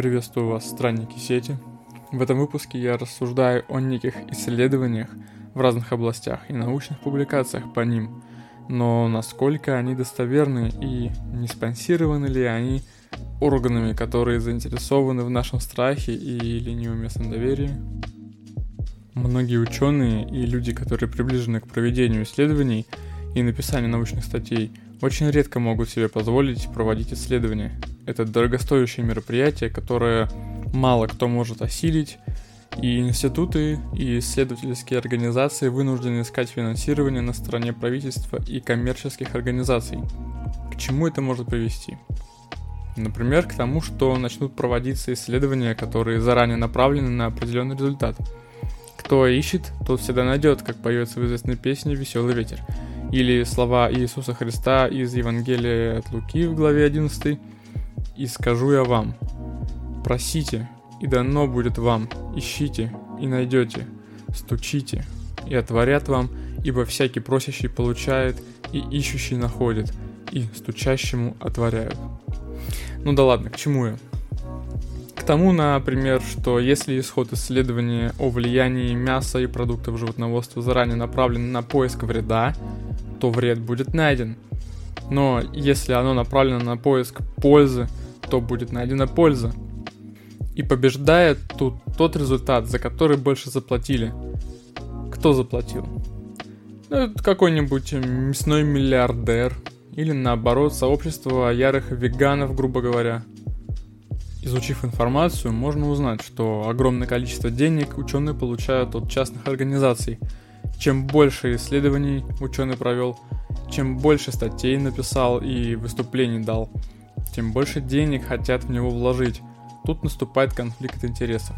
Приветствую вас, странники сети. В этом выпуске я рассуждаю о неких исследованиях в разных областях и научных публикациях по ним, но насколько они достоверны и не спонсированы ли они органами, которые заинтересованы в нашем страхе или неуместном доверии. Многие ученые и люди, которые приближены к проведению исследований и написанию научных статей, очень редко могут себе позволить проводить исследования. Это дорогостоящее мероприятие, которое мало кто может осилить, и институты и исследовательские организации вынуждены искать финансирование на стороне правительства и коммерческих организаций. К чему это может привести? Например, к тому, что начнут проводиться исследования, которые заранее направлены на определенный результат. Кто ищет, тот всегда найдет, как поется в известной песне «Веселый ветер». Или слова Иисуса Христа из Евангелия от Луки в главе 11 «И скажу я вам, просите, и дано будет вам, ищите, и найдете, стучите, и отворят вам, ибо всякий просящий получает, и ищущий находит, и стучащему отворяют». Ну да ладно, к чему я? К тому, например, что если исход исследования о влиянии мяса и продуктов животноводства заранее направлен на поиск вреда, то вред будет найден. Но если оно направлено на поиск пользы, то будет найдена польза. И побеждает тут тот результат, за который больше заплатили. Кто заплатил? Ну, какой-нибудь мясной миллиардер. Или наоборот, сообщество ярых веганов, грубо говоря. Изучив информацию, можно узнать, что огромное количество денег ученые получают от частных организаций – чем больше исследований ученый провел, чем больше статей написал и выступлений дал, тем больше денег хотят в него вложить. Тут наступает конфликт интересов.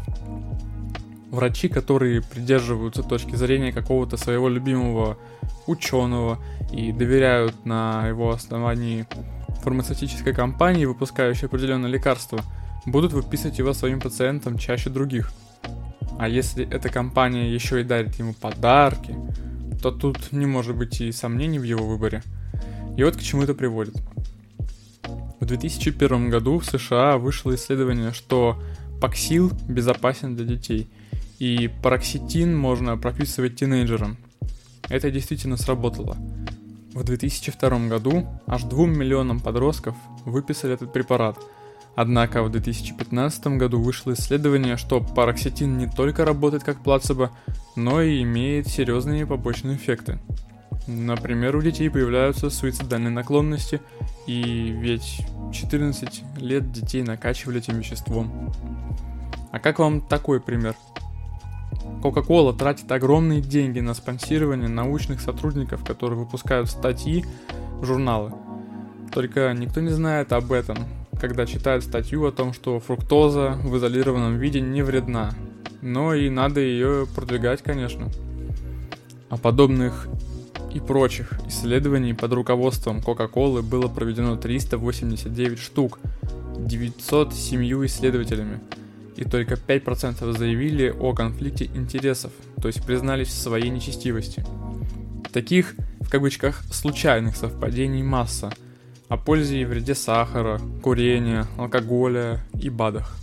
Врачи, которые придерживаются точки зрения какого-то своего любимого ученого и доверяют на его основании фармацевтической компании, выпускающей определенное лекарство, будут выписывать его своим пациентам чаще других – а если эта компания еще и дарит ему подарки, то тут не может быть и сомнений в его выборе. И вот к чему это приводит. В 2001 году в США вышло исследование, что паксил безопасен для детей, и пароксетин можно прописывать тинейджерам. Это действительно сработало. В 2002 году аж 2 миллионам подростков выписали этот препарат – Однако в 2015 году вышло исследование, что пароксетин не только работает как плацебо, но и имеет серьезные побочные эффекты. Например, у детей появляются суицидальные наклонности, и ведь 14 лет детей накачивали этим веществом. А как вам такой пример? Coca-Cola тратит огромные деньги на спонсирование научных сотрудников, которые выпускают статьи в журналы. Только никто не знает об этом, когда читают статью о том, что фруктоза в изолированном виде не вредна. Но и надо ее продвигать, конечно. А подобных и прочих исследований под руководством Coca-Cola было проведено 389 штук, 907 исследователями. И только 5% заявили о конфликте интересов, то есть признались в своей нечестивости. Таких, в кавычках, случайных совпадений масса – о пользе и вреде сахара, курения, алкоголя и БАДах.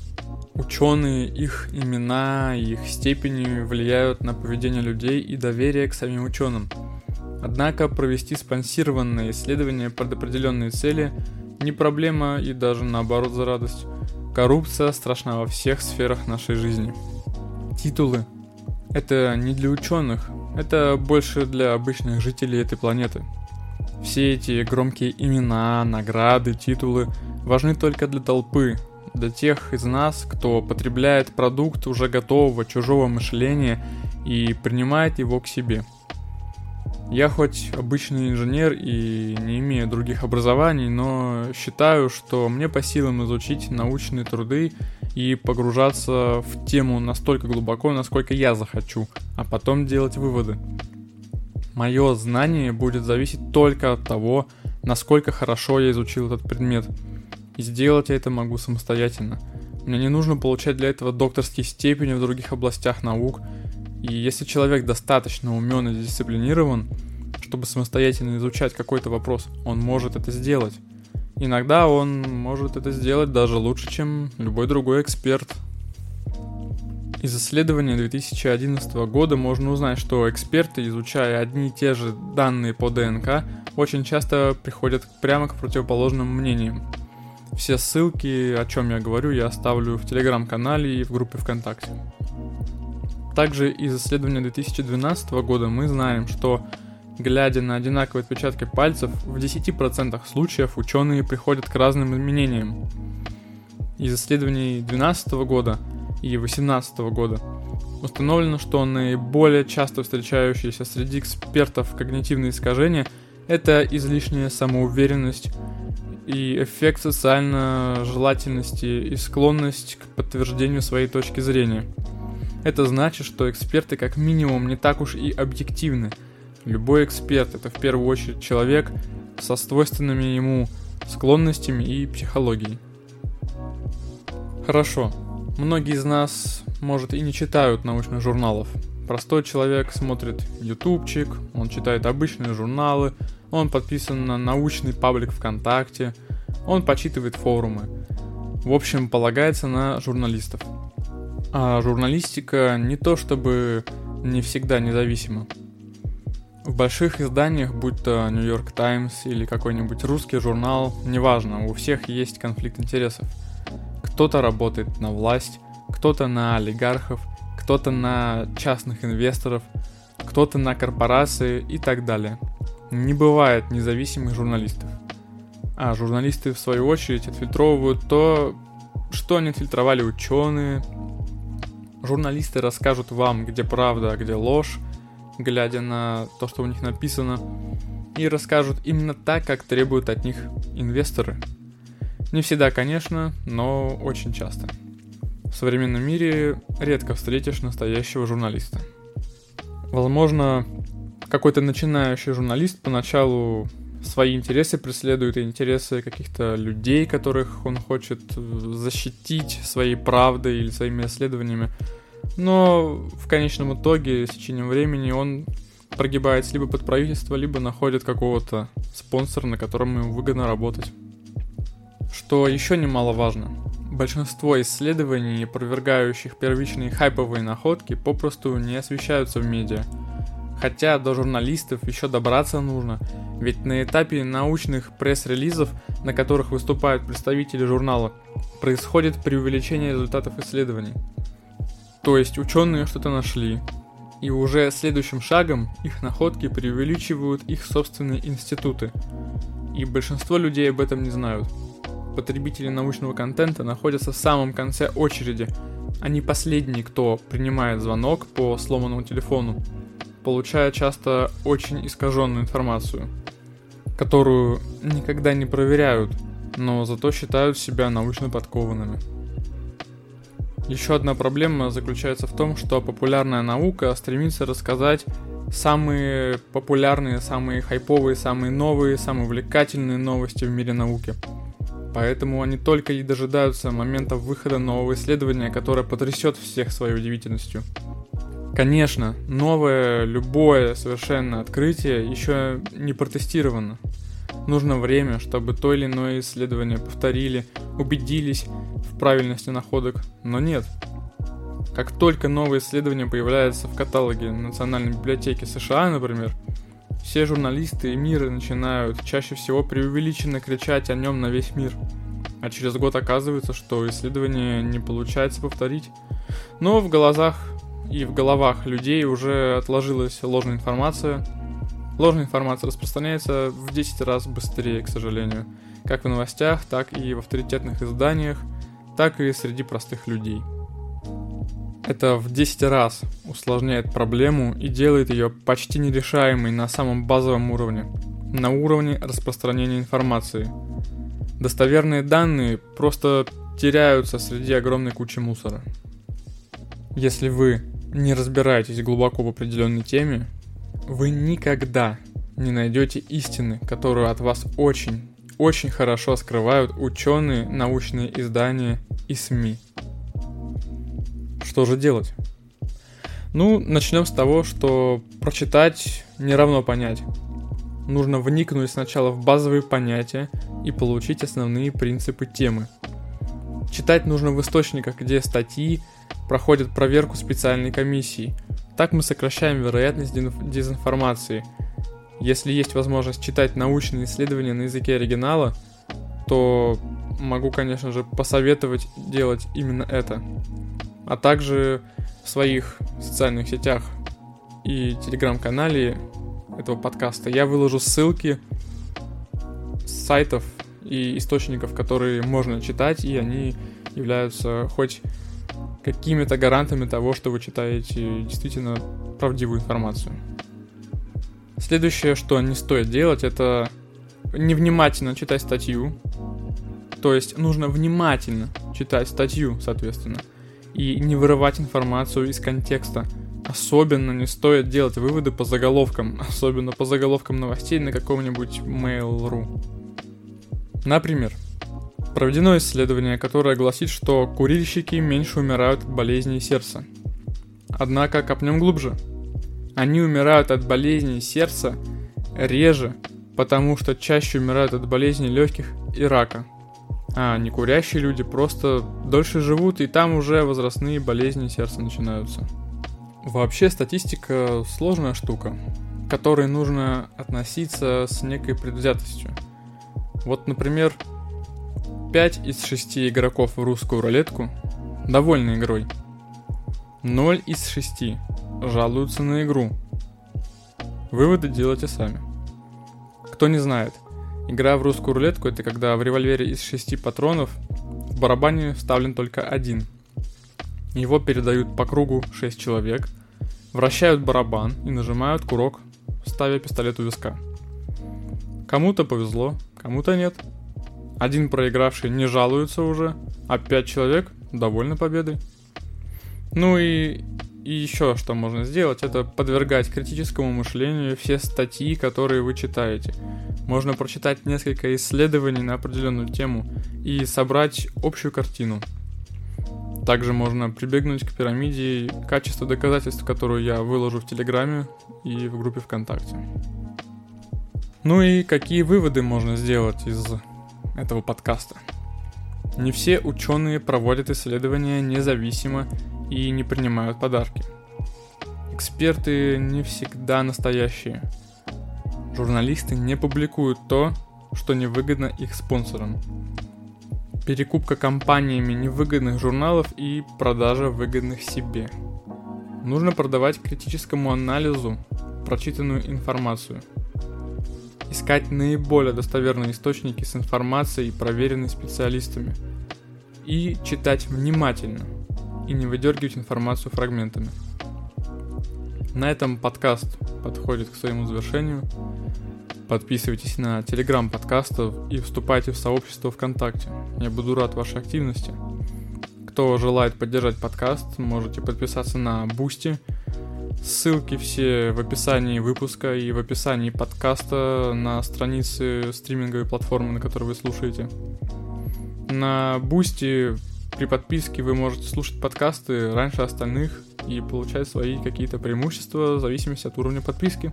Ученые, их имена и их степени влияют на поведение людей и доверие к самим ученым. Однако провести спонсированные исследования под определенные цели не проблема и даже наоборот за радость. Коррупция страшна во всех сферах нашей жизни. Титулы. Это не для ученых, это больше для обычных жителей этой планеты – все эти громкие имена, награды, титулы важны только для толпы, для тех из нас, кто потребляет продукт уже готового чужого мышления и принимает его к себе. Я хоть обычный инженер и не имею других образований, но считаю, что мне по силам изучить научные труды и погружаться в тему настолько глубоко, насколько я захочу, а потом делать выводы. Мое знание будет зависеть только от того, насколько хорошо я изучил этот предмет. И сделать я это могу самостоятельно. Мне не нужно получать для этого докторские степени в других областях наук. И если человек достаточно умен и дисциплинирован, чтобы самостоятельно изучать какой-то вопрос, он может это сделать. Иногда он может это сделать даже лучше, чем любой другой эксперт. Из исследования 2011 года можно узнать, что эксперты, изучая одни и те же данные по ДНК, очень часто приходят прямо к противоположным мнениям. Все ссылки, о чем я говорю, я оставлю в телеграм-канале и в группе ВКонтакте. Также из исследования 2012 года мы знаем, что глядя на одинаковые отпечатки пальцев, в 10% случаев ученые приходят к разным изменениям. Из исследований 2012 года и 2018 года установлено, что наиболее часто встречающиеся среди экспертов когнитивные искажения – это излишняя самоуверенность и эффект социально желательности и склонность к подтверждению своей точки зрения. Это значит, что эксперты как минимум не так уж и объективны. Любой эксперт – это в первую очередь человек со свойственными ему склонностями и психологией. Хорошо, многие из нас, может, и не читают научных журналов. Простой человек смотрит ютубчик, он читает обычные журналы, он подписан на научный паблик ВКонтакте, он почитывает форумы. В общем, полагается на журналистов. А журналистика не то чтобы не всегда независима. В больших изданиях, будь то York Times или какой-нибудь русский журнал, неважно, у всех есть конфликт интересов. Кто-то работает на власть, кто-то на олигархов, кто-то на частных инвесторов, кто-то на корпорации и так далее. Не бывает независимых журналистов. А журналисты, в свою очередь, отфильтровывают то, что не отфильтровали ученые. Журналисты расскажут вам, где правда, а где ложь, глядя на то, что у них написано, и расскажут именно так, как требуют от них инвесторы. Не всегда, конечно, но очень часто. В современном мире редко встретишь настоящего журналиста. Возможно, какой-то начинающий журналист поначалу свои интересы преследует, и интересы каких-то людей, которых он хочет защитить своей правдой или своими исследованиями. Но в конечном итоге, с течением времени, он прогибается либо под правительство, либо находит какого-то спонсора, на котором ему выгодно работать. Что еще немаловажно, большинство исследований, опровергающих первичные хайповые находки, попросту не освещаются в медиа – Хотя до журналистов еще добраться нужно, ведь на этапе научных пресс-релизов, на которых выступают представители журнала, происходит преувеличение результатов исследований. То есть ученые что-то нашли, и уже следующим шагом их находки преувеличивают их собственные институты. И большинство людей об этом не знают. Потребители научного контента находятся в самом конце очереди, они последние, кто принимает звонок по сломанному телефону получая часто очень искаженную информацию, которую никогда не проверяют, но зато считают себя научно подкованными. Еще одна проблема заключается в том, что популярная наука стремится рассказать самые популярные, самые хайповые, самые новые, самые увлекательные новости в мире науки. Поэтому они только и дожидаются момента выхода нового исследования, которое потрясет всех своей удивительностью. Конечно, новое, любое совершенно открытие еще не протестировано. Нужно время, чтобы то или иное исследование повторили, убедились в правильности находок, но нет. Как только новое исследование появляется в каталоге Национальной библиотеки США, например, все журналисты и мира начинают чаще всего преувеличенно кричать о нем на весь мир. А через год оказывается, что исследование не получается повторить. Но в глазах и в головах людей уже отложилась ложная информация. Ложная информация распространяется в 10 раз быстрее, к сожалению. Как в новостях, так и в авторитетных изданиях, так и среди простых людей. Это в 10 раз усложняет проблему и делает ее почти нерешаемой на самом базовом уровне, на уровне распространения информации. Достоверные данные просто теряются среди огромной кучи мусора. Если вы не разбираетесь глубоко в определенной теме, вы никогда не найдете истины, которую от вас очень, очень хорошо скрывают ученые, научные издания и СМИ. Что же делать? Ну, начнем с того, что прочитать не равно понять. Нужно вникнуть сначала в базовые понятия и получить основные принципы темы. Читать нужно в источниках, где статьи проходят проверку специальной комиссии. Так мы сокращаем вероятность дезинформации. Если есть возможность читать научные исследования на языке оригинала, то могу, конечно же, посоветовать делать именно это. А также в своих социальных сетях и телеграм-канале этого подкаста я выложу ссылки с сайтов и источников, которые можно читать, и они являются хоть какими-то гарантами того, что вы читаете действительно правдивую информацию. Следующее, что не стоит делать, это невнимательно читать статью. То есть нужно внимательно читать статью, соответственно, и не вырывать информацию из контекста – Особенно не стоит делать выводы по заголовкам, особенно по заголовкам новостей на каком-нибудь Mail.ru. Например, проведено исследование, которое гласит, что курильщики меньше умирают от болезней сердца. Однако копнем глубже. Они умирают от болезней сердца реже, потому что чаще умирают от болезней легких и рака. А некурящие люди просто дольше живут, и там уже возрастные болезни сердца начинаются. Вообще статистика сложная штука, к которой нужно относиться с некой предвзятостью. Вот, например, 5 из 6 игроков в русскую рулетку довольны игрой. 0 из 6 жалуются на игру. Выводы делайте сами. Кто не знает, игра в русскую рулетку это когда в револьвере из 6 патронов в барабане вставлен только один – его передают по кругу 6 человек, вращают барабан и нажимают курок, ставя пистолет у виска. Кому-то повезло, кому-то нет. Один проигравший не жалуется уже, а 5 человек довольны победой. Ну и, и еще что можно сделать, это подвергать критическому мышлению все статьи, которые вы читаете. Можно прочитать несколько исследований на определенную тему и собрать общую картину – также можно прибегнуть к пирамиде качества доказательств, которую я выложу в Телеграме и в группе ВКонтакте. Ну и какие выводы можно сделать из этого подкаста? Не все ученые проводят исследования независимо и не принимают подарки. Эксперты не всегда настоящие. Журналисты не публикуют то, что невыгодно их спонсорам перекупка компаниями невыгодных журналов и продажа выгодных себе. Нужно продавать критическому анализу прочитанную информацию. Искать наиболее достоверные источники с информацией, проверенной специалистами. И читать внимательно. И не выдергивать информацию фрагментами. На этом подкаст подходит к своему завершению. Подписывайтесь на телеграм подкастов и вступайте в сообщество ВКонтакте. Я буду рад вашей активности. Кто желает поддержать подкаст, можете подписаться на Boosty. Ссылки все в описании выпуска и в описании подкаста на странице стриминговой платформы, на которой вы слушаете. На Boosty при подписке вы можете слушать подкасты раньше остальных и получать свои какие-то преимущества в зависимости от уровня подписки.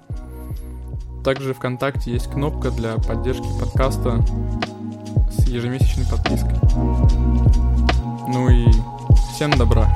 Также ВКонтакте есть кнопка для поддержки подкаста с ежемесячной подпиской. Ну и всем добра.